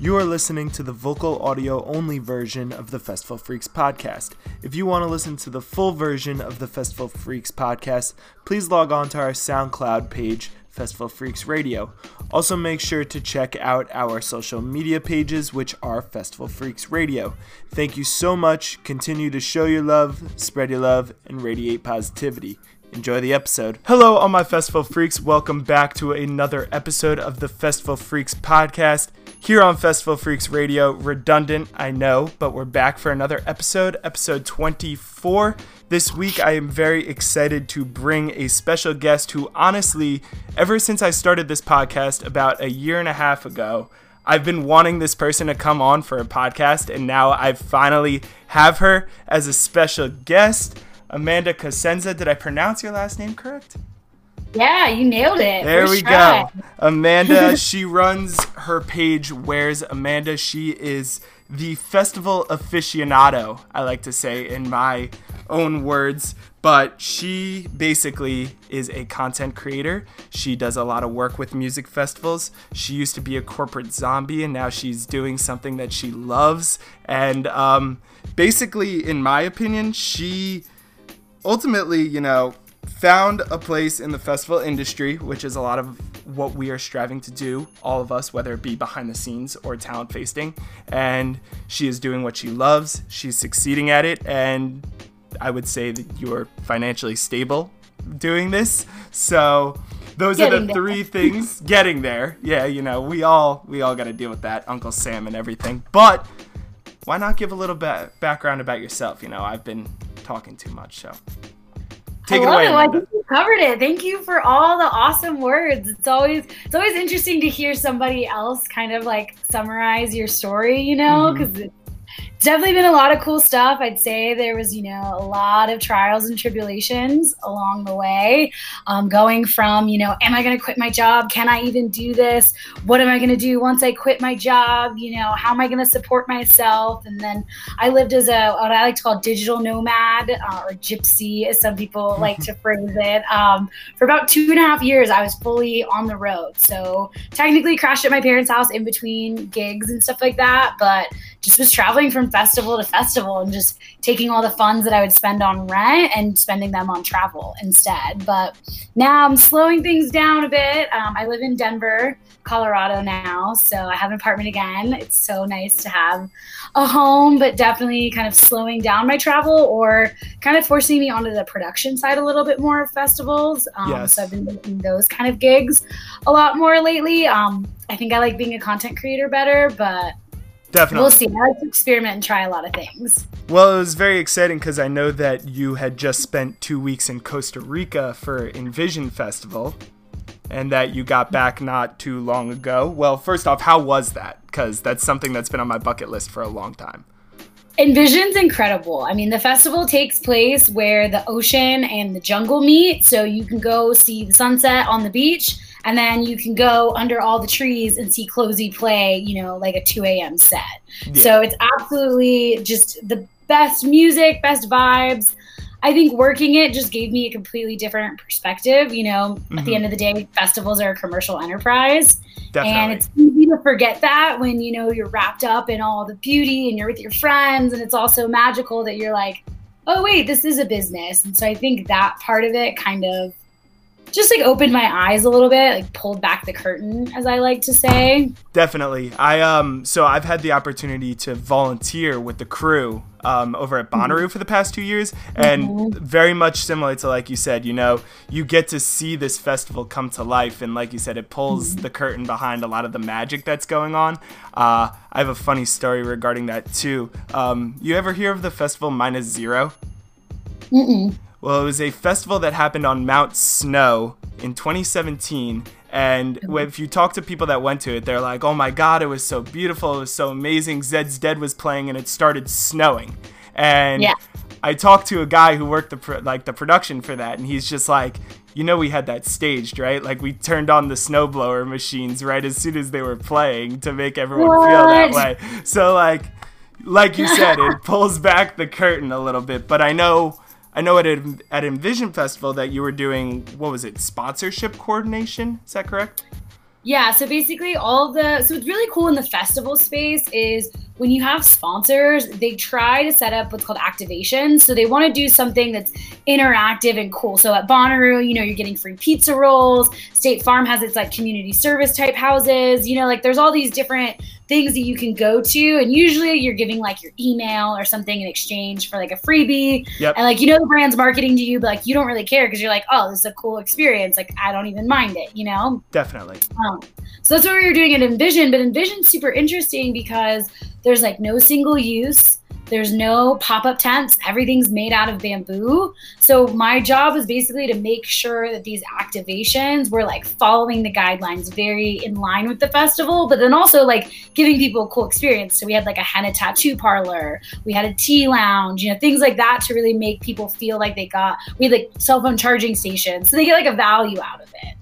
You are listening to the vocal audio only version of the Festival Freaks podcast. If you want to listen to the full version of the Festival Freaks podcast, please log on to our SoundCloud page, Festival Freaks Radio. Also, make sure to check out our social media pages, which are Festival Freaks Radio. Thank you so much. Continue to show your love, spread your love, and radiate positivity. Enjoy the episode. Hello, all my Festival Freaks. Welcome back to another episode of the Festival Freaks podcast here on Festival Freaks Radio. Redundant, I know, but we're back for another episode, episode 24. This week, I am very excited to bring a special guest who, honestly, ever since I started this podcast about a year and a half ago, I've been wanting this person to come on for a podcast, and now I finally have her as a special guest. Amanda Cosenza. Did I pronounce your last name correct? Yeah, you nailed it. There we go. Amanda, she runs her page Where's Amanda. She is the festival aficionado, I like to say in my own words. But she basically is a content creator. She does a lot of work with music festivals. She used to be a corporate zombie, and now she's doing something that she loves. And um, basically, in my opinion, she ultimately, you know, found a place in the festival industry, which is a lot of what we are striving to do, all of us, whether it be behind the scenes or talent facing. And she is doing what she loves, she's succeeding at it, and I would say that you're financially stable doing this. So those getting are the there. three things getting there. Yeah, you know, we all we all got to deal with that, Uncle Sam and everything. But why not give a little bit background about yourself? You know, I've been talking too much, so Take I it away. It. I think you covered it. Thank you for all the awesome words. It's always it's always interesting to hear somebody else kind of like summarize your story, you know, because mm-hmm definitely been a lot of cool stuff. I'd say there was, you know, a lot of trials and tribulations along the way. Um, going from, you know, am I going to quit my job? Can I even do this? What am I going to do once I quit my job? You know, how am I going to support myself? And then I lived as a what I like to call digital nomad uh, or gypsy, as some people like to phrase it. Um, for about two and a half years, I was fully on the road. So technically crashed at my parents' house in between gigs and stuff like that, but just was traveling from festival to festival and just taking all the funds that I would spend on rent and spending them on travel instead. But now I'm slowing things down a bit. Um, I live in Denver, Colorado now, so I have an apartment again. It's so nice to have a home, but definitely kind of slowing down my travel or kind of forcing me onto the production side a little bit more of festivals. Um, yes. So I've been doing those kind of gigs a lot more lately. Um, I think I like being a content creator better, but Definitely. We'll see. I like to experiment and try a lot of things. Well, it was very exciting because I know that you had just spent two weeks in Costa Rica for Envision Festival and that you got back not too long ago. Well, first off, how was that? Because that's something that's been on my bucket list for a long time. Envision's incredible. I mean, the festival takes place where the ocean and the jungle meet. So you can go see the sunset on the beach and then you can go under all the trees and see CloZee play, you know, like a 2 a.m. set. Yeah. So it's absolutely just the best music, best vibes. I think working it just gave me a completely different perspective. You know, mm-hmm. at the mm-hmm. end of the day, festivals are a commercial enterprise. Definitely. And it's easy to forget that when, you know, you're wrapped up in all the beauty and you're with your friends and it's also magical that you're like, oh, wait, this is a business. And so I think that part of it kind of just like opened my eyes a little bit, like pulled back the curtain, as I like to say. Definitely. I um so I've had the opportunity to volunteer with the crew um, over at Bonnaroo mm-hmm. for the past two years, and mm-hmm. very much similar to like you said, you know, you get to see this festival come to life, and like you said, it pulls mm-hmm. the curtain behind a lot of the magic that's going on. Uh, I have a funny story regarding that too. Um, you ever hear of the festival Minus Zero? Mm-mm. Well, it was a festival that happened on Mount Snow in 2017. And mm-hmm. if you talk to people that went to it, they're like, oh my God, it was so beautiful. It was so amazing. Zeds Dead was playing and it started snowing. And yeah. I talked to a guy who worked the pro- like the production for that, and he's just like, you know, we had that staged, right? Like we turned on the snowblower machines right as soon as they were playing to make everyone what? feel that way. So like, like you said, it pulls back the curtain a little bit. But I know I know at at Envision Festival that you were doing what was it sponsorship coordination? Is that correct? Yeah, so basically all the so it's really cool in the festival space is when you have sponsors, they try to set up what's called activation. So they want to do something that's interactive and cool. So at Bonnaroo, you know, you're getting free pizza rolls. State Farm has its like community service type houses. You know, like there's all these different things that you can go to and usually you're giving like your email or something in exchange for like a freebie. Yep. and like you know the brand's marketing to you but like you don't really care because you're like oh this is a cool experience. Like i don't even mind it you know? Definitely. Um, so that's what we were doing at envision but envision's super interesting because there's like no single use there's no pop up tents. Everything's made out of bamboo. So my job was basically to make sure that these activations were like following the guidelines very in line with the festival, but then also like giving people a cool experience. So we had like a henna tattoo parlor, we had a tea lounge, you know, things like that to really make people feel like they got, we had like cell phone charging stations. So they get like a value out of it.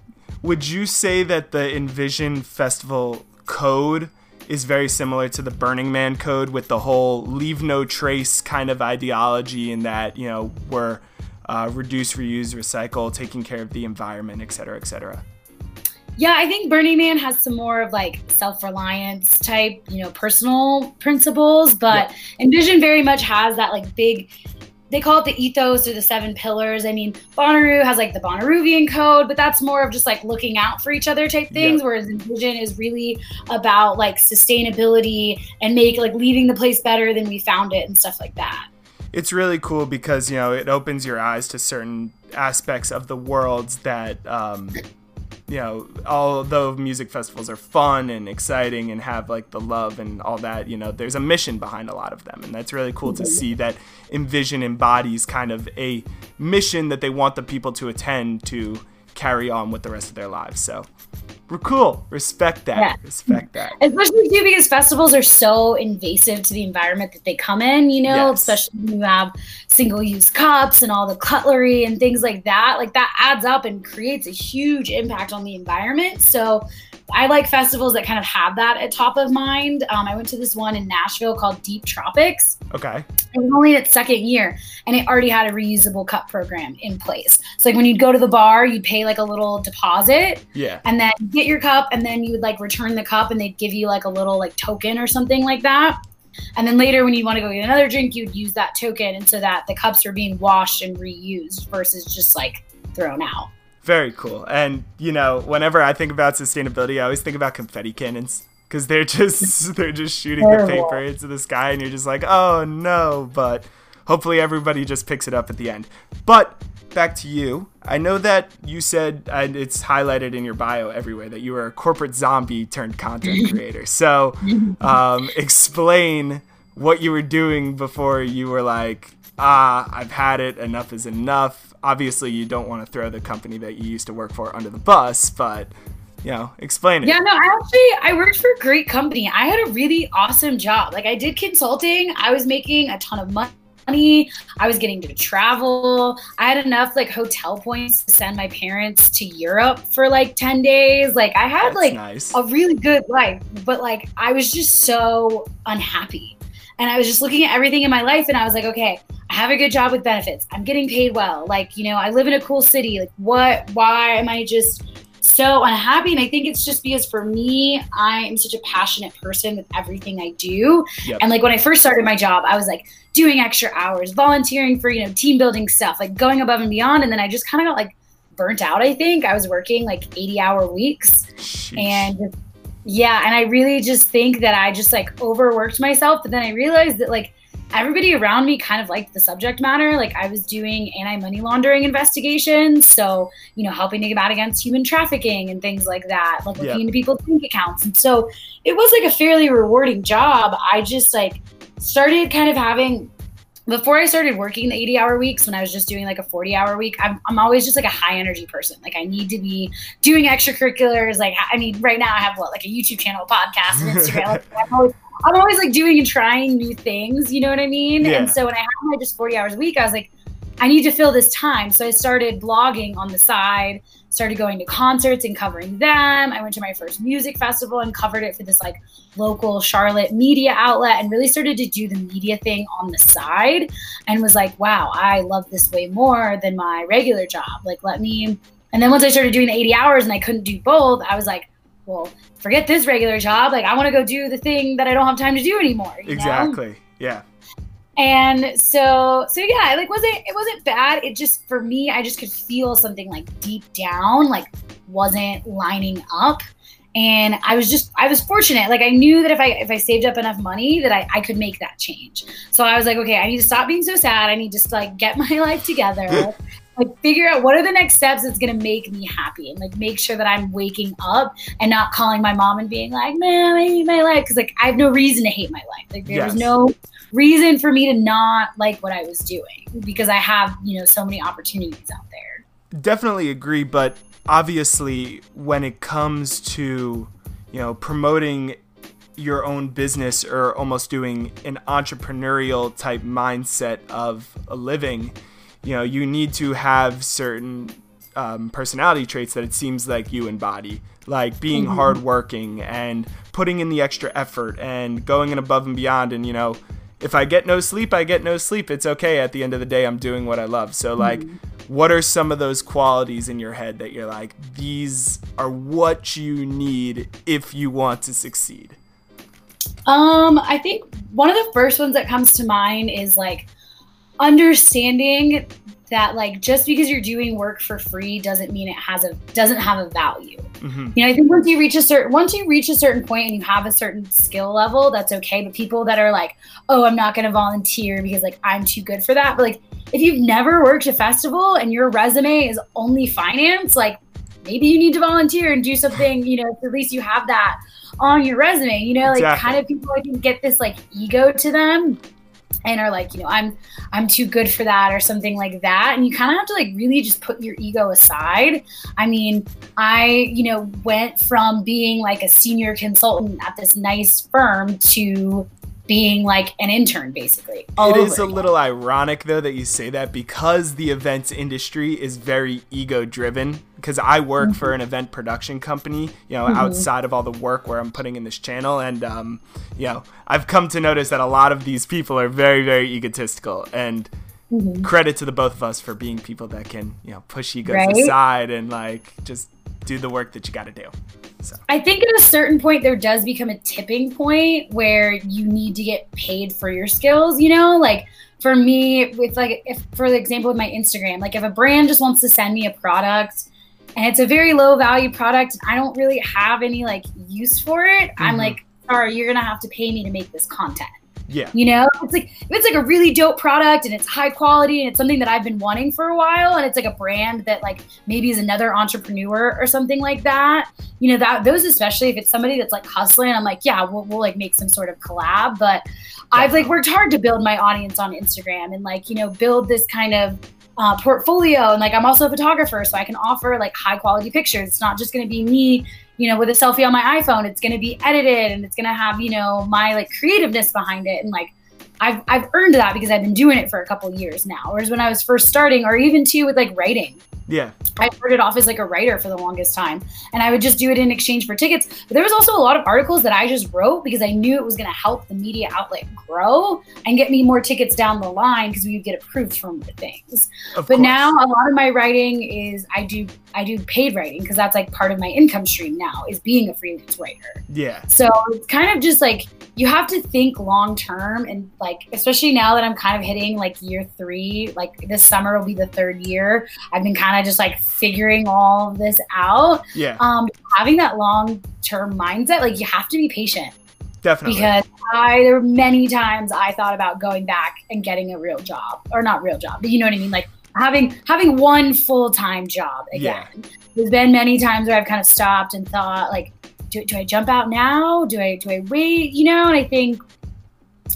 Would you say that the Envision Festival code is very similar to the Burning Man code with the whole leave no trace kind of ideology in that, you know, we're uh, reduce, reuse, recycle, taking care of the environment, et cetera, et cetera. Yeah, I think Burning Man has some more of like self-reliance type, you know, personal principles, but yeah. Envision very much has that like big they call it the ethos or the seven pillars. I mean, Bonnaroo has like the Bonnaroovian code, but that's more of just like looking out for each other type things. Yep. Whereas Envision is really about like sustainability and make like leaving the place better than we found it and stuff like that. It's really cool because you know it opens your eyes to certain aspects of the world that um, you know, although music festivals are fun and exciting and have like the love and all that, you know, there's a mission behind a lot of them. And that's really cool to see that Envision embodies kind of a mission that they want the people to attend to carry on with the rest of their lives. So we're cool. Respect that. Yeah. Respect that. Especially too because festivals are so invasive to the environment that they come in, you know, yes. especially when you have single use cups and all the cutlery and things like that. Like that adds up and creates a huge impact on the environment. So I like festivals that kind of have that at top of mind. Um, I went to this one in Nashville called Deep Tropics. Okay. It was only its second year, and it already had a reusable cup program in place. So like when you'd go to the bar, you'd pay like a little deposit. Yeah. And then get your cup, and then you would like return the cup, and they'd give you like a little like token or something like that. And then later, when you want to go get another drink, you'd use that token, and so that the cups are being washed and reused versus just like thrown out. Very cool. And you know, whenever I think about sustainability, I always think about confetti cannons because they're just they're just shooting the paper into the sky, and you're just like, oh no. But hopefully, everybody just picks it up at the end. But back to you. I know that you said, and it's highlighted in your bio everywhere, that you were a corporate zombie turned content creator. So, um, explain what you were doing before you were like, ah, I've had it. Enough is enough obviously you don't want to throw the company that you used to work for under the bus, but you know, explain it. Yeah, no, I actually I worked for a great company. I had a really awesome job. Like I did consulting. I was making a ton of money. I was getting to travel. I had enough like hotel points to send my parents to Europe for like 10 days. Like I had That's like nice. a really good life, but like I was just so unhappy. And I was just looking at everything in my life and I was like, okay, I have a good job with benefits. I'm getting paid well. Like, you know, I live in a cool city. Like, what, why am I just so unhappy? And I think it's just because for me, I am such a passionate person with everything I do. Yep. And like when I first started my job, I was like doing extra hours, volunteering for, you know, team building stuff, like going above and beyond. And then I just kind of got like burnt out, I think. I was working like 80 hour weeks. Sheesh. And yeah, and I really just think that I just like overworked myself. But then I realized that like everybody around me kind of liked the subject matter. Like I was doing anti money laundering investigations, so you know, helping to get combat against human trafficking and things like that, like looking into people's bank accounts. And so it was like a fairly rewarding job. I just like started kind of having before I started working the 80 hour weeks, when I was just doing like a 40 hour week, I'm, I'm always just like a high energy person. Like I need to be doing extracurriculars. Like, I mean, right now I have what, like a YouTube channel, podcast, and Instagram. like, I'm always I'm always like doing and trying new things, you know what I mean? Yeah. And so when I had my just 40 hours a week, I was like, I need to fill this time. So I started blogging on the side, started going to concerts and covering them. I went to my first music festival and covered it for this like local Charlotte media outlet and really started to do the media thing on the side and was like, wow, I love this way more than my regular job. Like, let me. And then once I started doing the 80 hours and I couldn't do both, I was like, well, forget this regular job. Like, I want to go do the thing that I don't have time to do anymore. exactly. Know? Yeah. And so, so yeah, like wasn't it wasn't bad. It just for me, I just could feel something like deep down, like wasn't lining up. And I was just I was fortunate. Like I knew that if I if I saved up enough money that I, I could make that change. So I was like, okay, I need to stop being so sad. I need to just like get my life together like figure out what are the next steps that's going to make me happy and like make sure that I'm waking up and not calling my mom and being like, man, I hate my life. Cause like I have no reason to hate my life. Like there yes. was no reason for me to not like what I was doing because I have, you know, so many opportunities out there. Definitely agree. But obviously, when it comes to, you know, promoting your own business or almost doing an entrepreneurial type mindset of a living, you know you need to have certain um, personality traits that it seems like you embody like being mm-hmm. hardworking and putting in the extra effort and going in above and beyond and you know if i get no sleep i get no sleep. It's okay. At the end of the day i'm doing what i love. So like mm-hmm. what are some of those qualities in your head that you're like these are what you need if you want to succeed? Um i think one of the first ones that comes to mind is like understanding that like just because you're doing work for free doesn't mean it has a doesn't have a value. Mm-hmm. You know, I think once you reach a certain once you reach a certain point and you have a certain skill level, that's okay. But people that are like, oh, I'm not going to volunteer because like I'm too good for that. But like, if you've never worked a festival and your resume is only finance, like maybe you need to volunteer and do something. You know, at least you have that on your resume. You know, like exactly. kind of people I can get this like ego to them and are like, you know, I'm I'm too good for that or something like that. And you kind of have to like really just put your ego aside. I mean, I, you know, went from being like a senior consultant at this nice firm to being like an intern basically. it is a again. little ironic though that you say that because the events industry is very ego driven. Because I work mm-hmm. for an event production company, you know, mm-hmm. outside of all the work where I'm putting in this channel, and um, you know, I've come to notice that a lot of these people are very, very egotistical, and mm-hmm. credit to the both of us for being people that can, you know, push egos right? aside and like just do the work that you got to do. So. I think at a certain point there does become a tipping point where you need to get paid for your skills, you know? Like for me, with like if for the example with my Instagram, like if a brand just wants to send me a product and it's a very low value product and I don't really have any like use for it, mm-hmm. I'm like, sorry, you're gonna have to pay me to make this content. Yeah. You know, it's like it's like a really dope product and it's high quality and it's something that I've been wanting for a while and it's like a brand that like maybe is another entrepreneur or something like that. You know, that those especially if it's somebody that's like hustling, I'm like, yeah, we'll, we'll like make some sort of collab. But I've like worked hard to build my audience on Instagram and like, you know, build this kind of uh, portfolio and like I'm also a photographer, so I can offer like high quality pictures. It's not just going to be me you know, with a selfie on my iPhone, it's going to be edited and it's going to have, you know, my like creativeness behind it. And like, I've, I've earned that because I've been doing it for a couple years now. Whereas when I was first starting, or even too with like writing, yeah, I started off as like a writer for the longest time, and I would just do it in exchange for tickets. But there was also a lot of articles that I just wrote because I knew it was going to help the media outlet grow and get me more tickets down the line because we would get approved from the things. Of but course. now a lot of my writing is I do I do paid writing because that's like part of my income stream now is being a freelance writer. Yeah. So it's kind of just like you have to think long term and like especially now that I'm kind of hitting like year three, like this summer will be the third year. I've been kind of just like figuring all this out. Yeah. Um, having that long term mindset, like you have to be patient. Definitely. Because I there were many times I thought about going back and getting a real job. Or not real job, but you know what I mean? Like having having one full time job again. Yeah. There's been many times where I've kind of stopped and thought like do, do I jump out now? Do I do I wait? You know, and I think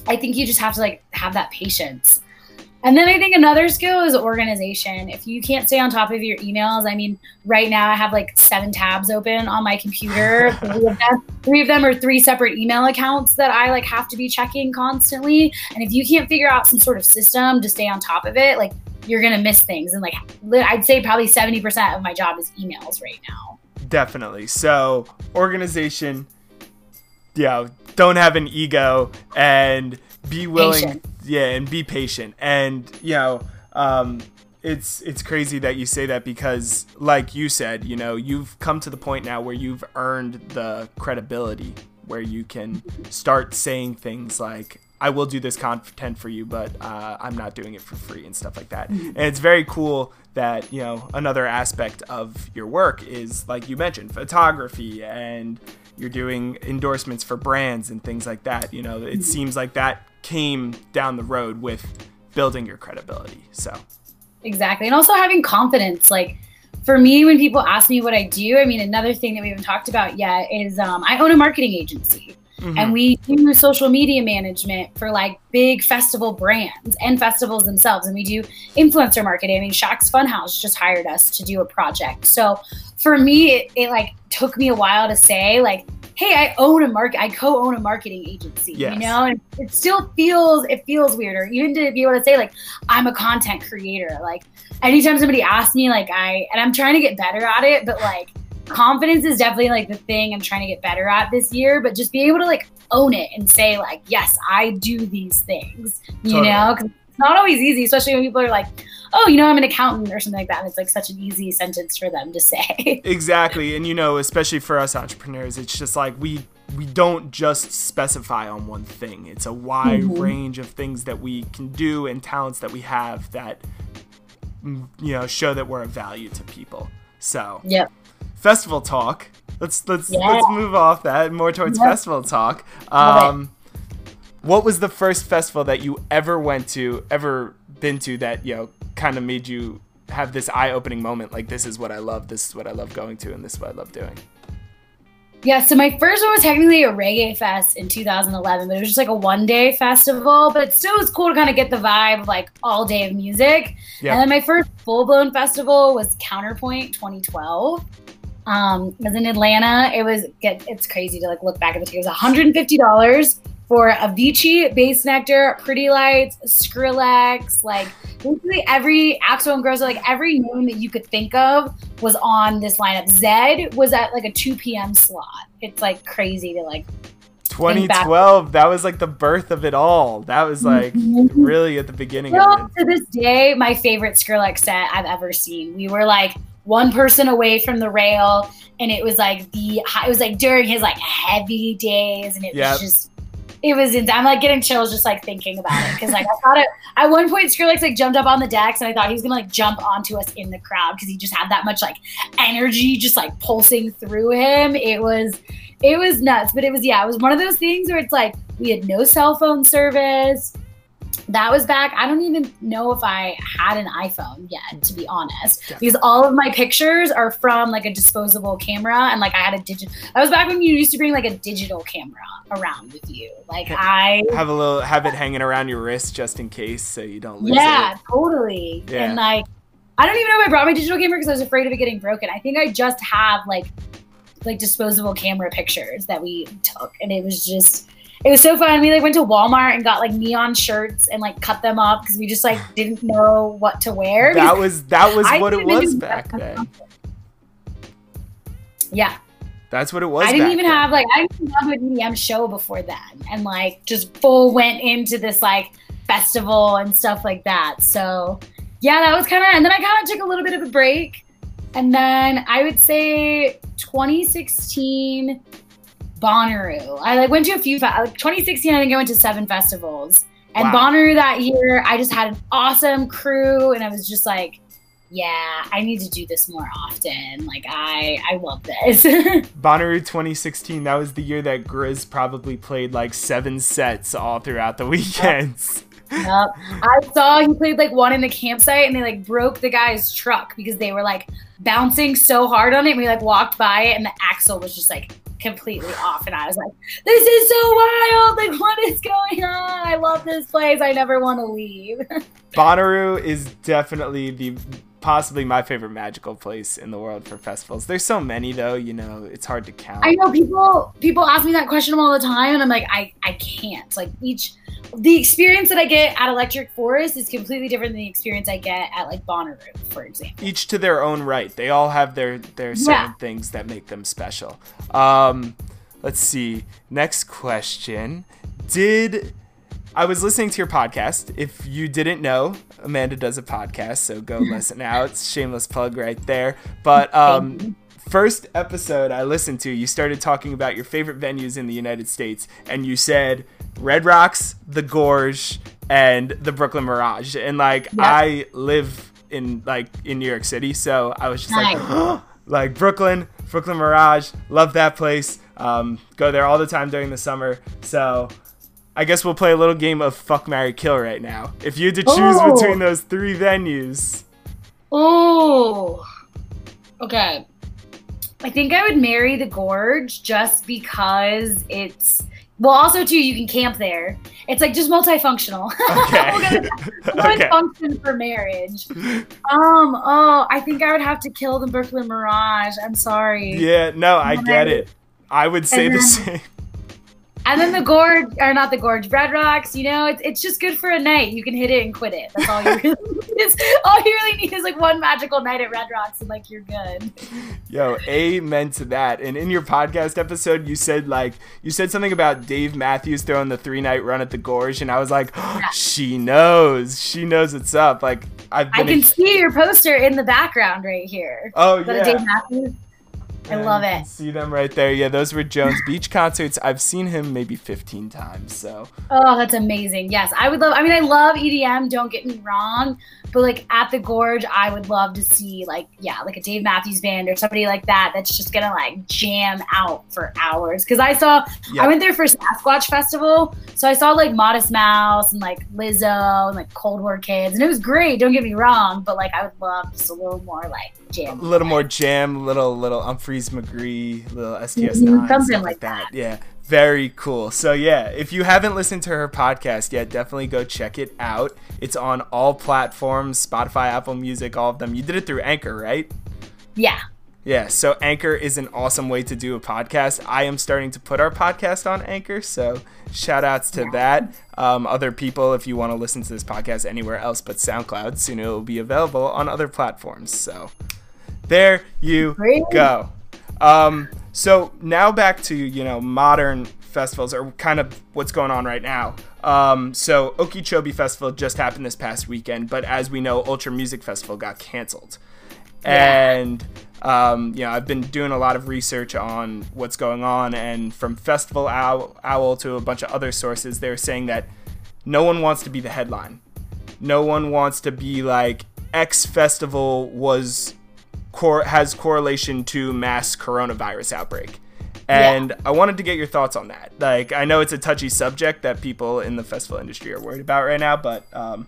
I think you just have to like have that patience. And then I think another skill is organization. If you can't stay on top of your emails, I mean, right now I have like seven tabs open on my computer. three, of them, three of them are three separate email accounts that I like have to be checking constantly. And if you can't figure out some sort of system to stay on top of it, like you're gonna miss things. And like I'd say probably 70% of my job is emails right now. Definitely. So organization, yeah, don't have an ego and be willing, patient. yeah, and be patient. And you know, um, it's it's crazy that you say that because like you said you know you've come to the point now where you've earned the credibility where you can start saying things like I will do this content for you, but uh, I'm not doing it for free and stuff like that. Mm-hmm. And it's very cool that you know another aspect of your work is like you mentioned photography and you're doing endorsements for brands and things like that. You know, it mm-hmm. seems like that came down the road with building your credibility. So exactly, and also having confidence, like for me, when people ask me what I do, I mean, another thing that we haven't talked about yet is um, I own a marketing agency. Mm-hmm. And we do social media management for like big festival brands and festivals themselves. And we do influencer marketing. I mean, Shaq's Funhouse just hired us to do a project. So for me, it, it like took me a while to say, like, hey, I own a market, I co-own a marketing agency, yes. you know, and it still feels, it feels weirder, even to be able to say like, I'm a content creator. Like, anytime somebody asks me, like, I, and I'm trying to get better at it, but like, confidence is definitely like the thing I'm trying to get better at this year, but just be able to like own it and say like, yes, I do these things, you totally. know, because it's not always easy, especially when people are like, oh, you know, I'm an accountant or something like that. And it's like such an easy sentence for them to say. exactly. And, you know, especially for us entrepreneurs, it's just like we, we don't just specify on one thing. It's a wide mm-hmm. range of things that we can do and talents that we have that, mm, you know, show that we're of value to people. So, yeah festival talk. Let's let's yeah. let's move off that more towards yeah. festival talk. Um, what was the first festival that you ever went to, ever been to that you know kind of made you have this eye-opening moment? Like this is what I love. This is what I love going to, and this is what I love doing. Yeah, so my first one was technically a reggae fest in 2011, but it was just like a one day festival. But it still was cool to kind of get the vibe of like all day of music. Yep. And then my first full blown festival was Counterpoint 2012. Um, it was in Atlanta. It was get it's crazy to like look back at the ticket. It was 150 dollars for Avicii, Bassnectar, Pretty Lights, Skrillex, like basically every Axwell and Ingrosso, like every name that you could think of was on this lineup. Zedd was at like a 2 p.m. slot. It's like crazy to like 2012 that was like the birth of it all that was like mm-hmm. really at the beginning well, to this day my favorite skrillex set i've ever seen we were like one person away from the rail and it was like the it was like during his like heavy days and it yep. was just it was I'm like getting chills just like thinking about it because like I thought it at one point Skrillex like jumped up on the decks and I thought he was gonna like jump onto us in the crowd because he just had that much like energy just like pulsing through him. It was it was nuts, but it was yeah, it was one of those things where it's like we had no cell phone service that was back. I don't even know if I had an iPhone yet, to be honest, because all of my pictures are from like a disposable camera, and like I had a digital. That was back when you used to bring like a digital camera around with you. Like I have a little have it hanging around your wrist just in case, so you don't lose yeah, it. Yeah, totally. And like, I don't even know if I brought my digital camera because I was afraid of it getting broken. I think I just have like like disposable camera pictures that we took, and it was just it was so fun. We like went to Walmart and got like neon shirts and like cut them up because we just like didn't know what to wear. That was that was what it was back then. Yeah. That's what it was. I didn't even then. have like I didn't have an EDM show before then, and like just full went into this like festival and stuff like that. So yeah, that was kind of, and then I kind of took a little bit of a break, and then I would say 2016 Bonnaroo. I like went to a few. Like 2016, I think I went to seven festivals. And wow. Bonnaroo that year, I just had an awesome crew, and I was just like, yeah, I need to do this more often. Like I, I love this. Bonnaroo 2016. That was the year that GRiZ probably played like seven sets all throughout the weekends. Yep. I saw he played like one in the campsite, and they like broke the guy's truck because they were like bouncing so hard on it. And we like walked by it, and the axle was just like completely off and I was like, this is so wild. Like, what is going on? I love this place. I never want to leave. Bonnaroo is definitely the possibly my favorite magical place in the world for festivals. There's so many though, you know, it's hard to count. I know people people ask me that question all the time and I'm like I I can't. Like each the experience that I get at Electric Forest is completely different than the experience I get at like Bonnaroo, for example. Each to their own right. They all have their their certain yeah. things that make them special. Um let's see. Next question. Did I was listening to your podcast. If you didn't know, Amanda does a podcast, so go listen out. Shameless plug right there. But um, first episode I listened to, you started talking about your favorite venues in the United States, and you said Red Rocks, the Gorge, and the Brooklyn Mirage. And like yep. I live in like in New York City, so I was just nice. like, like Brooklyn, Brooklyn Mirage, love that place. Um, go there all the time during the summer. So I guess we'll play a little game of fuck, marry, kill right now. If you had to choose Ooh. between those three venues. Oh. Okay. I think I would marry the Gorge just because it's well, also too, you can camp there. It's like just multifunctional. Okay. One okay. function for marriage. Um. Oh, I think I would have to kill the Brooklyn Mirage. I'm sorry. Yeah. No, I get it. I would say then, the same. And then the gorge, or not the gorge, Red Rocks. You know, it's, it's just good for a night. You can hit it and quit it. That's all you really need. Is, all you really need is like one magical night at Red Rocks, and like you're good. Yo, amen to that. And in your podcast episode, you said like you said something about Dave Matthews throwing the three night run at the gorge, and I was like, oh, yeah. she knows, she knows what's up. Like I've I can a- see your poster in the background right here. Oh yeah, Dave Matthews. I love it. See them right there. Yeah, those were Jones Beach concerts. I've seen him maybe 15 times. So. Oh, that's amazing. Yes, I would love. I mean, I love EDM. Don't get me wrong, but like at the Gorge, I would love to see like yeah, like a Dave Matthews band or somebody like that. That's just gonna like jam out for hours. Because I saw. I went there for Sasquatch Festival, so I saw like Modest Mouse and like Lizzo and like Cold War Kids, and it was great. Don't get me wrong, but like I would love just a little more like jam. A little more jam, little little McGee, little STS9, mm-hmm, something like that. that. Yeah, very cool. So yeah, if you haven't listened to her podcast yet, definitely go check it out. It's on all platforms, Spotify, Apple Music, all of them. You did it through Anchor, right? Yeah. Yeah, so Anchor is an awesome way to do a podcast. I am starting to put our podcast on Anchor, so shout outs to yeah. that. Um, other people, if you want to listen to this podcast anywhere else but SoundCloud, soon it will be available on other platforms. So there you go. Um, so now back to you know modern festivals or kind of what's going on right now. Um, so Okeechobee Festival just happened this past weekend, but as we know, Ultra Music Festival got canceled, yeah. and um, you know I've been doing a lot of research on what's going on, and from Festival Owl, Owl to a bunch of other sources, they're saying that no one wants to be the headline. No one wants to be like X festival was cor- has correlation to mass coronavirus outbreak. And yeah. I wanted to get your thoughts on that. Like, I know it's a touchy subject that people in the festival industry are worried about right now, but um,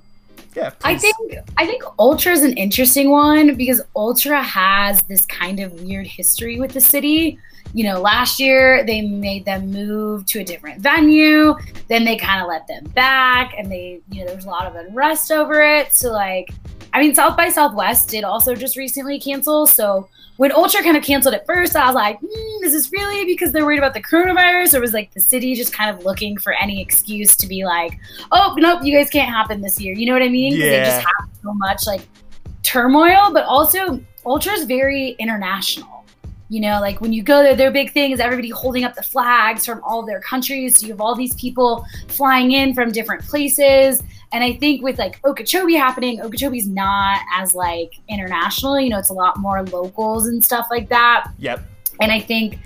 yeah. Please. I think I think Ultra is an interesting one because Ultra has this kind of weird history with the city. You know, last year they made them move to a different venue, then they kind of let them back, and they, you know, there was a lot of unrest over it. So like I mean, South by Southwest did also just recently cancel. So when Ultra kind of canceled at first, I was like, mm, is this really because they're worried about the coronavirus? Or was like the city just kind of looking for any excuse to be like, oh, nope, you guys can't happen this year. You know what I mean? Yeah. They just have so much like turmoil, but also Ultra is very international. You know, like when you go there, their big thing is everybody holding up the flags from all their countries. So you have all these people flying in from different places. And I think with like Okeechobee happening, Okeechobee's not as like international. You know, it's a lot more locals and stuff like that. Yep. And I think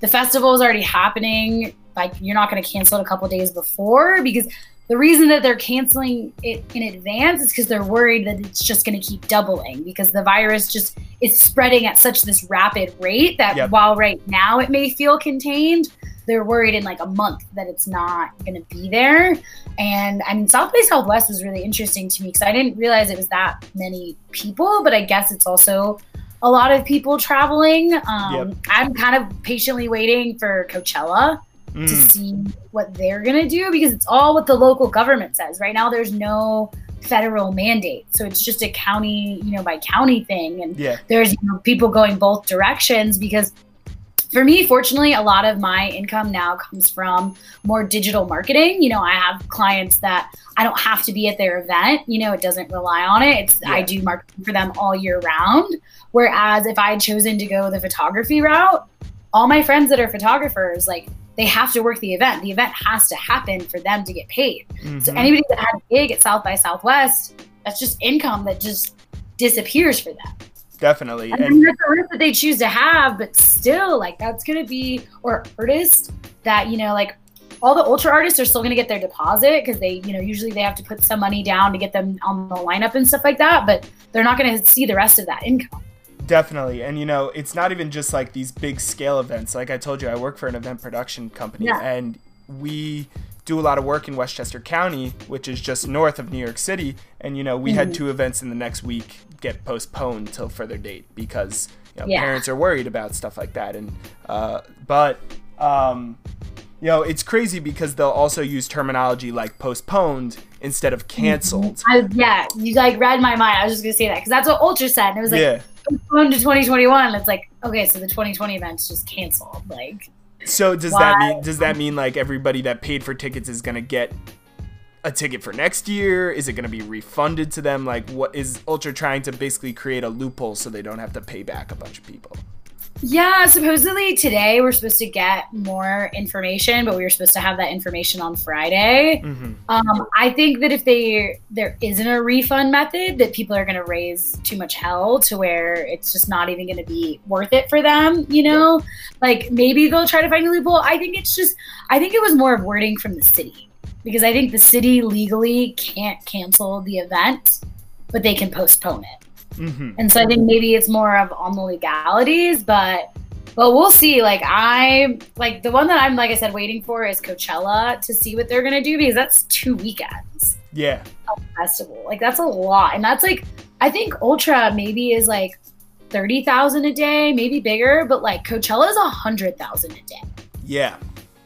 the festival is already happening. Like you're not going to cancel it a couple days before because the reason that they're canceling it in advance is because they're worried that it's just going to keep doubling because the virus just is spreading at such this rapid rate that yep. while right now it may feel contained they're worried in like a month that it's not going to be there. And I mean, South by Southwest was really interesting to me because I didn't realize it was that many people, but I guess it's also a lot of people traveling. Um, yep. I'm kind of patiently waiting for Coachella mm. to see what they're going to do because it's all what the local government says. Right now, there's no federal mandate. So it's just a county, you know, by county thing. And yeah. there's you know, people going both directions because for me, fortunately, a lot of my income now comes from more digital marketing. You know, I have clients that I don't have to be at their event. You know, it doesn't rely on it. It's yeah. I do marketing for them all year round. Whereas if I had chosen to go the photography route, all my friends that are photographers, like they have to work the event. The event has to happen for them to get paid. Mm-hmm. So anybody that had a gig at South by Southwest, that's just income that just disappears for them. Definitely. And, and that's a risk that they choose to have, but still, like that's gonna be or artists that you know, like all the ultra artists are still gonna get their deposit because they, you know, usually they have to put some money down to get them on the lineup and stuff like that, but they're not gonna see the rest of that income. Definitely. And you know, it's not even just like these big scale events. Like I told you, I work for an event production company yeah. and we do a lot of work in Westchester County, which is just north of New York City. And you know, we mm-hmm. had two events in the next week get postponed till further date because you know, yeah. parents are worried about stuff like that. And uh, but um, you know, it's crazy because they'll also use terminology like postponed instead of canceled. I, yeah, you like read my mind. I was just gonna say that because that's what Ultra said. And it was like yeah. Postponed to 2021. It's like okay, so the 2020 event's just canceled. Like so does Why? that mean does that mean like everybody that paid for tickets is gonna get a ticket for next year? Is it gonna be refunded to them? Like what is Ultra trying to basically create a loophole so they don't have to pay back a bunch of people? Yeah, supposedly today we're supposed to get more information, but we were supposed to have that information on Friday. Mm-hmm. Um, I think that if they there isn't a refund method, that people are going to raise too much hell to where it's just not even going to be worth it for them. You know, yeah. like maybe they'll try to find a loophole. I think it's just I think it was more of wording from the city because I think the city legally can't cancel the event, but they can postpone it. Mm-hmm. And so I think maybe it's more of on the legalities, but but we'll see. Like I like the one that I'm like I said waiting for is Coachella to see what they're gonna do because that's two weekends. Yeah. festival. Like that's a lot. And that's like I think Ultra maybe is like thirty thousand a day, maybe bigger, but like Coachella is a hundred thousand a day. Yeah.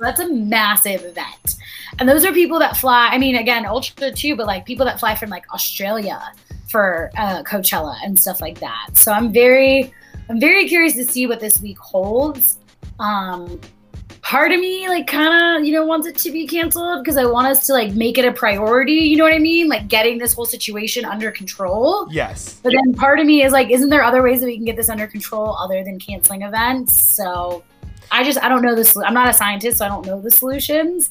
That's a massive event. And those are people that fly. I mean, again, Ultra too, but like people that fly from like Australia for uh, Coachella and stuff like that. So I'm very, I'm very curious to see what this week holds. Um, part of me like kind of you know wants it to be canceled because I want us to like make it a priority. You know what I mean? Like getting this whole situation under control. Yes. But then part of me is like, isn't there other ways that we can get this under control other than canceling events? So I just I don't know this. I'm not a scientist, so I don't know the solutions.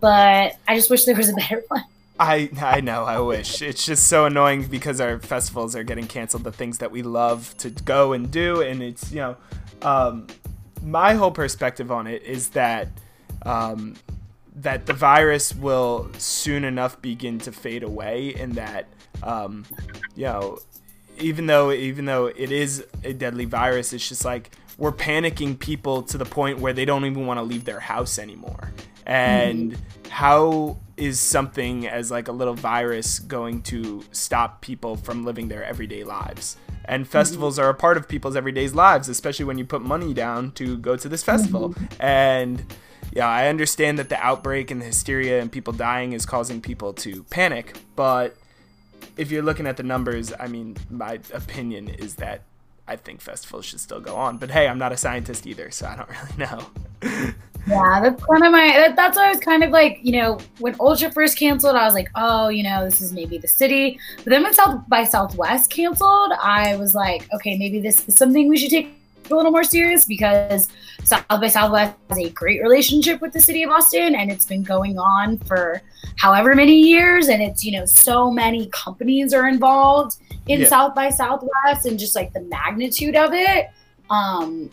But I just wish there was a better one. I I know. I wish it's just so annoying because our festivals are getting canceled. The things that we love to go and do, and it's you know, um, my whole perspective on it is that um, that the virus will soon enough begin to fade away, and that um, you know, even though even though it is a deadly virus, it's just like we're panicking people to the point where they don't even want to leave their house anymore. And mm-hmm. how is something as like a little virus going to stop people from living their everyday lives? And mm-hmm. festivals are a part of people's everyday lives, especially when you put money down to go to this festival. Mm-hmm. And yeah, I understand that the outbreak and the hysteria and people dying is causing people to panic, but if you're looking at the numbers, I mean, my opinion is that I think festivals should still go on. But hey, I'm not a scientist either, so I don't really know. Yeah, that's kind of my. That, that's why I was kind of like, you know, when Ultra first canceled, I was like, oh, you know, this is maybe the city. But then when South by Southwest canceled, I was like, okay, maybe this is something we should take a little more serious because South by Southwest has a great relationship with the city of Austin, and it's been going on for however many years, and it's you know so many companies are involved in yeah. South by Southwest, and just like the magnitude of it. Um,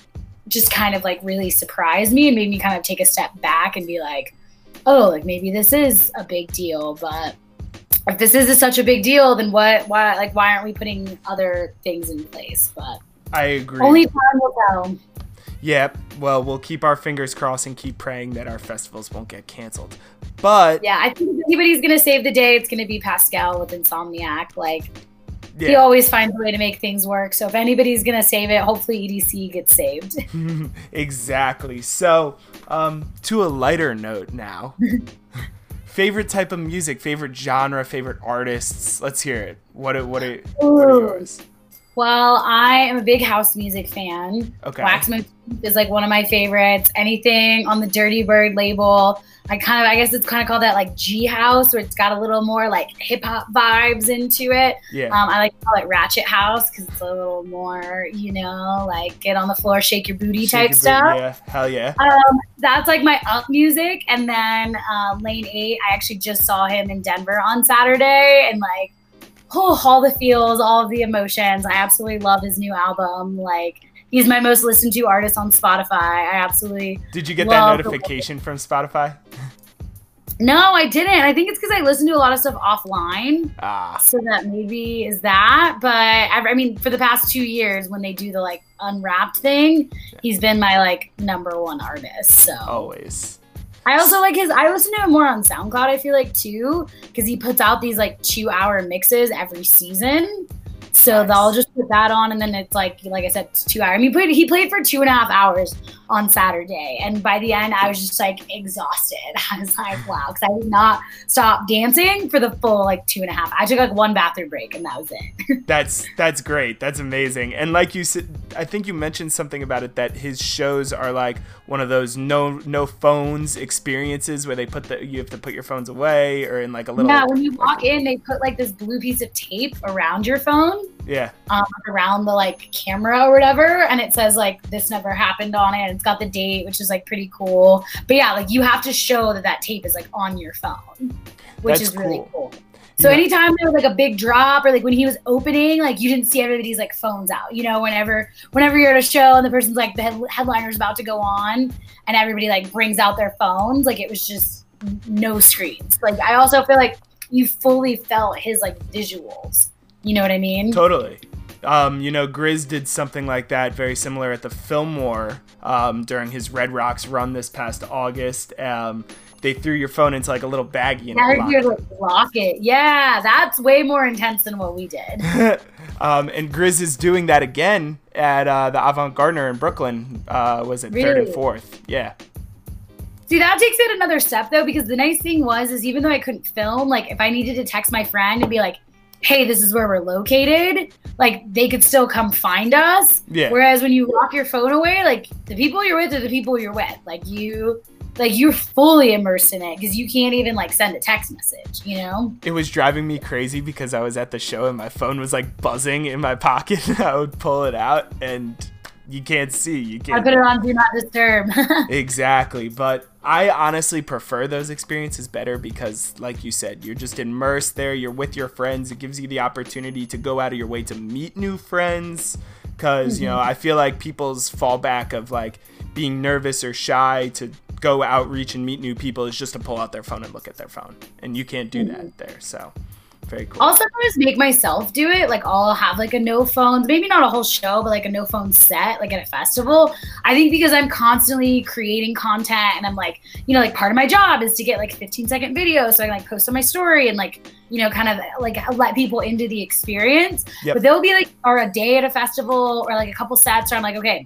just kind of like really surprised me and made me kind of take a step back and be like, oh, like maybe this is a big deal, but if this is such a big deal, then what? Why? Like, why aren't we putting other things in place? But I agree. Only time will tell. Yep. Well, we'll keep our fingers crossed and keep praying that our festivals won't get canceled. But yeah, I think if anybody's gonna save the day, it's gonna be Pascal with Insomniac. Like yeah. he always finds a way to make things work. So if anybody's gonna save it, hopefully EDC gets saved. exactly. So um, to a lighter note now. favorite type of music, favorite genre, favorite artists. Let's hear it. What what are, what are yours? Well, I am a big house music fan. Okay. Wax Motif is like one of my favorites. Anything on the Dirty Bird label. I kind of, I guess it's kind of called that like G house, where it's got a little more like hip hop vibes into it. Yeah. Um, I like to call it Ratchet House because it's a little more, you know, like get on the floor, shake your booty shake type your stuff. Yeah, hell yeah. Um, that's like my up music, and then uh, Lane Eight. I actually just saw him in Denver on Saturday, and like oh, all the feels, all of the emotions. I absolutely love his new album. Like he's my most listened to artist on Spotify. I absolutely. Did you get that notification from Spotify? No, I didn't. I think it's because I listen to a lot of stuff offline. Ah. So that maybe is that. But I, I mean, for the past two years, when they do the like unwrapped thing, he's been my like number one artist. So always. I also like his. I listen to him more on SoundCloud. I feel like too, because he puts out these like two-hour mixes every season. So nice. they'll just put that on, and then it's like, like I said, it's two hours. I mean, he played, he played for two and a half hours on Saturday, and by the end, I was just like exhausted. I was like, wow, because I did not stop dancing for the full like two and a half. I took like one bathroom break, and that was it. that's that's great. That's amazing. And like you said, I think you mentioned something about it that his shows are like one of those no no phones experiences where they put the you have to put your phones away or in like a little. Yeah, when you walk in, they put like this blue piece of tape around your phone yeah. Um, around the like camera or whatever, and it says like this never happened on it. It's got the date, which is like pretty cool. But yeah, like you have to show that that tape is like on your phone, which That's is really cool. So yeah. anytime there was like a big drop or like when he was opening, like you didn't see everybody's like phones out. You know, whenever whenever you're at a show and the person's like the head, headliner's about to go on and everybody like brings out their phones, like it was just no screens. Like I also feel like you fully felt his like visuals you know what I mean? Totally. Um, you know, GRiZ did something like that, very similar at the Fillmore um, during his Red Rocks run this past August. Um, they threw your phone into like a little baggie and yeah, you like lock it. Yeah, that's way more intense than what we did. um, and GRiZ is doing that again at uh, the Avant Gardner in Brooklyn. Uh, was it really? third and fourth? Yeah. See, that takes it another step though, because the nice thing was is even though I couldn't film, like if I needed to text my friend and be like, hey, this is where we're located, like they could still come find us. Yeah. Whereas when you lock your phone away, like the people you're with are the people you're with. Like you like you're fully immersed in it because you can't even like send a text message, you know? It was driving me crazy because I was at the show and my phone was like buzzing in my pocket. I would pull it out and you can't see. You can't. I put it on do not disturb. exactly, but I honestly prefer those experiences better because, like you said, you're just immersed there. You're with your friends. It gives you the opportunity to go out of your way to meet new friends. Because you know, mm-hmm. I feel like people's fallback of like being nervous or shy to go outreach and meet new people is just to pull out their phone and look at their phone, and you can't do mm-hmm. that there. So very cool. I'll sometimes make myself do it. Like I'll have like a no phones, maybe not a whole show, but like a no phone set, like at a festival. I think because I'm constantly creating content and I'm like, you know, like part of my job is to get like 15 second videos so I can like post on my story and like, you know, kind of like let people into the experience. Yep. But there'll be like or a day at a festival or like a couple sets where I'm like, okay,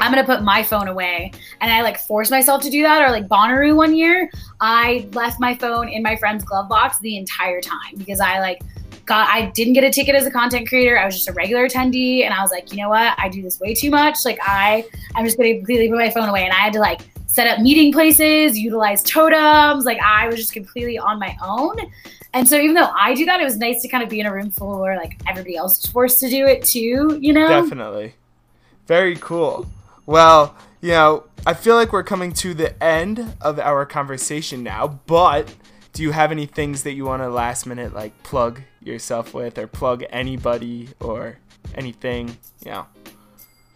I'm gonna put my phone away. And I like force myself to do that. Or like Bonnaroo one year, I left my phone in my friend's glove box the entire time because I like got I didn't get a ticket as a content creator. I was just a regular attendee and I was like, you know what? I do this way too much. Like I I'm just gonna completely put my phone away. And I had to like set up meeting places, utilize totems. Like I was just completely on my own. And so even though I do that, it was nice to kind of be in a room full where like everybody else is forced to do it too, you know? Definitely. Very cool. Well, you know, I feel like we're coming to the end of our conversation now, but do you have any things that you want to last minute like plug yourself with or plug anybody or anything, you know?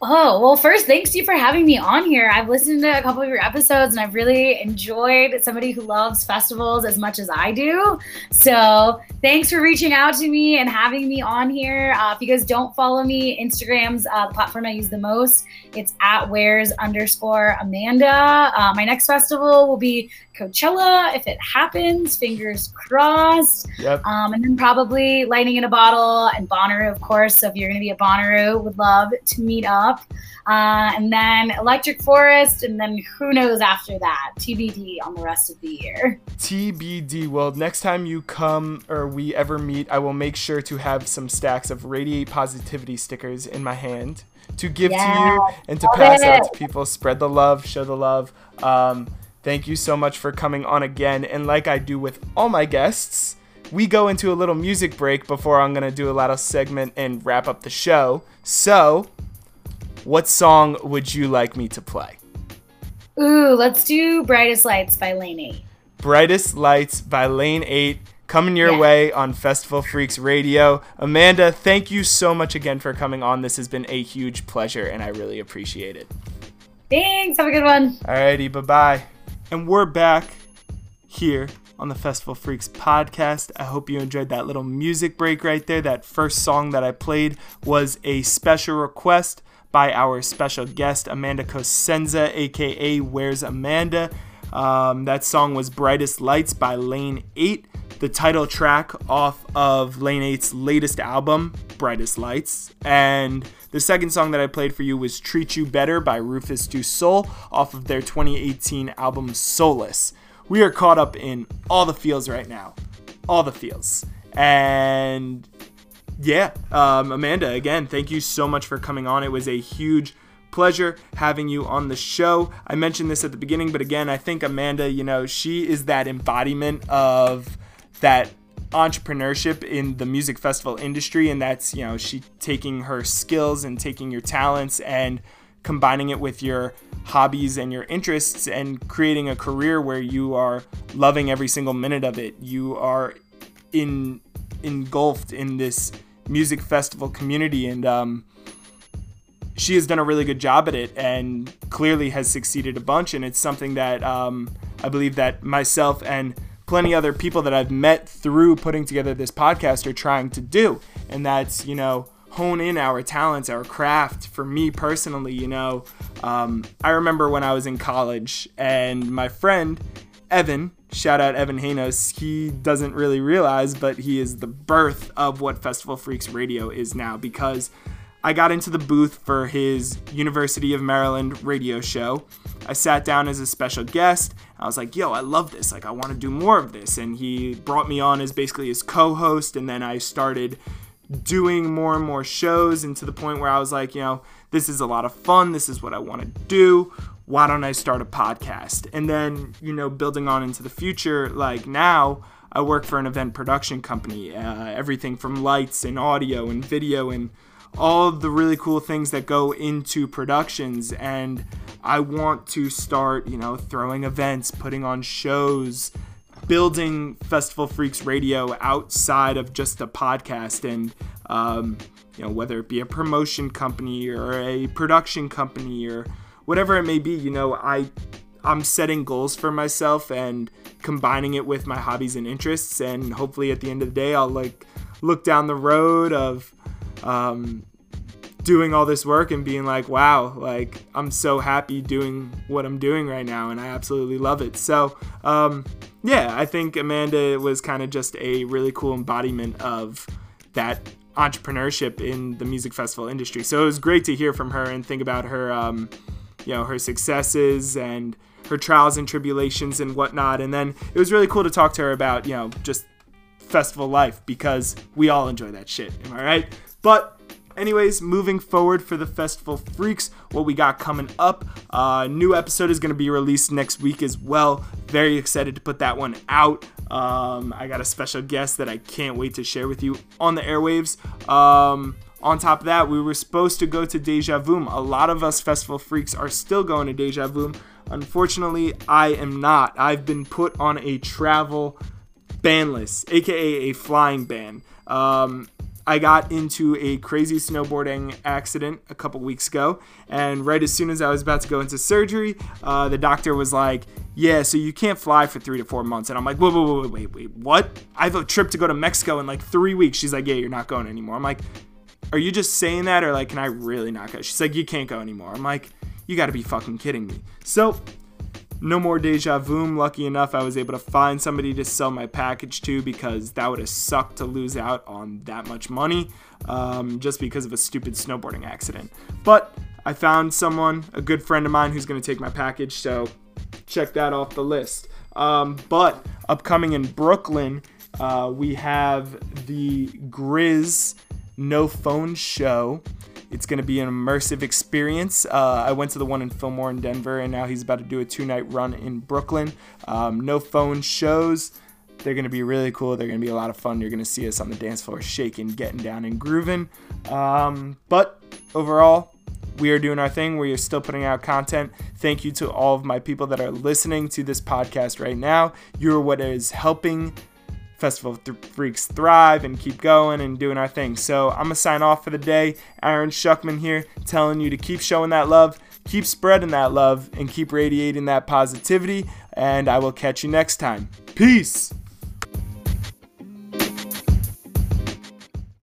Oh, well, first, thanks you for having me on here. I've listened to a couple of your episodes and I've really enjoyed somebody who loves festivals as much as I do. So, thanks for reaching out to me and having me on here. Uh, if you guys don't follow me, Instagram's uh, the platform I use the most. It's at where's underscore Amanda. Uh, my next festival will be Coachella if it happens. Fingers crossed. Yep. Um, and then probably Lightning in a Bottle and Bonnaroo, of course. So if you're going to be at Bonnaroo, would love to meet up. Uh, and then Electric Forest, and then who knows after that? TBD on the rest of the year. TBD. Well, next time you come or we ever meet, I will make sure to have some stacks of Radiate Positivity stickers in my hand to give yeah, to you and to pass it. out to people. Spread the love, show the love. Um, Thank you so much for coming on again. And like I do with all my guests, we go into a little music break before I'm going to do a little segment and wrap up the show. So, what song would you like me to play? Ooh, let's do Brightest Lights by Lane 8. Brightest Lights by Lane 8 coming your yeah. way on Festival Freaks Radio. Amanda, thank you so much again for coming on. This has been a huge pleasure, and I really appreciate it. Thanks. Have a good one. Alrighty, bye bye. And we're back here on the Festival Freaks podcast. I hope you enjoyed that little music break right there. That first song that I played was a special request by our special guest, Amanda Cosenza, aka Where's Amanda. Um, that song was Brightest Lights by Lane 8, the title track off of Lane 8's latest album, Brightest Lights. And the second song that I played for you was Treat You Better by Rufus Du Sol off of their 2018 album Solace. We are caught up in all the feels right now. All the feels. And yeah, um, Amanda, again, thank you so much for coming on. It was a huge pleasure having you on the show. I mentioned this at the beginning, but again, I think Amanda, you know, she is that embodiment of that entrepreneurship in the music festival industry and that's you know she taking her skills and taking your talents and combining it with your hobbies and your interests and creating a career where you are loving every single minute of it you are in engulfed in this music festival community and um, she has done a really good job at it and clearly has succeeded a bunch. And it's something that um, I believe that myself and plenty other people that I've met through putting together this podcast are trying to do. And that's, you know, hone in our talents, our craft. For me personally, you know, um, I remember when I was in college and my friend, Evan, shout out Evan Hanos, he doesn't really realize, but he is the birth of what Festival Freaks Radio is now because I got into the booth for his University of Maryland radio show. I sat down as a special guest. I was like, yo, I love this. Like, I want to do more of this. And he brought me on as basically his co host. And then I started doing more and more shows. And to the point where I was like, you know, this is a lot of fun. This is what I want to do. Why don't I start a podcast? And then, you know, building on into the future, like now, I work for an event production company. Uh, everything from lights and audio and video and all of the really cool things that go into productions. And I want to start, you know, throwing events, putting on shows, building Festival Freaks Radio outside of just a podcast. And um, you know whether it be a promotion company or a production company or whatever it may be, you know, I I'm setting goals for myself and combining it with my hobbies and interests. And hopefully at the end of the day I'll like look down the road of um, doing all this work and being like, wow, like I'm so happy doing what I'm doing right now, and I absolutely love it. So, um, yeah, I think Amanda was kind of just a really cool embodiment of that entrepreneurship in the music festival industry. So it was great to hear from her and think about her, um, you know, her successes and her trials and tribulations and whatnot. And then it was really cool to talk to her about, you know, just festival life because we all enjoy that shit. Am I right? But Anyways, moving forward for the Festival Freaks, what we got coming up. Uh, new episode is going to be released next week as well. Very excited to put that one out. Um, I got a special guest that I can't wait to share with you on the airwaves. Um, on top of that, we were supposed to go to Deja Vu. A lot of us Festival Freaks are still going to Deja Vu. Unfortunately, I am not. I've been put on a travel ban list, aka a flying ban. Um, I got into a crazy snowboarding accident a couple weeks ago, and right as soon as I was about to go into surgery, uh, the doctor was like, "Yeah, so you can't fly for three to four months." And I'm like, "Wait, wait, wait, wait, wait, what? I have a trip to go to Mexico in like three weeks." She's like, "Yeah, you're not going anymore." I'm like, "Are you just saying that, or like, can I really not go?" She's like, "You can't go anymore." I'm like, "You got to be fucking kidding me." So no more deja vu. Lucky enough, I was able to find somebody to sell my package to because that would have sucked to lose out on that much money um, just because of a stupid snowboarding accident. But I found someone, a good friend of mine, who's going to take my package, so check that off the list. Um, but upcoming in Brooklyn, uh, we have the GRiZ No Phone Show. It's going to be an immersive experience. Uh, I went to the one in Fillmore in Denver, and now he's about to do a two night run in Brooklyn. Um, no phone shows. They're going to be really cool. They're going to be a lot of fun. You're going to see us on the dance floor shaking, getting down, and grooving. Um, but overall, we are doing our thing. We are still putting out content. Thank you to all of my people that are listening to this podcast right now. You're what is helping Festival Freaks thrive and keep going and doing our thing. So I'm going to sign off for the day. Aaron Shuckman here telling you to keep showing that love, keep spreading that love, and keep radiating that positivity. And I will catch you next time. Peace.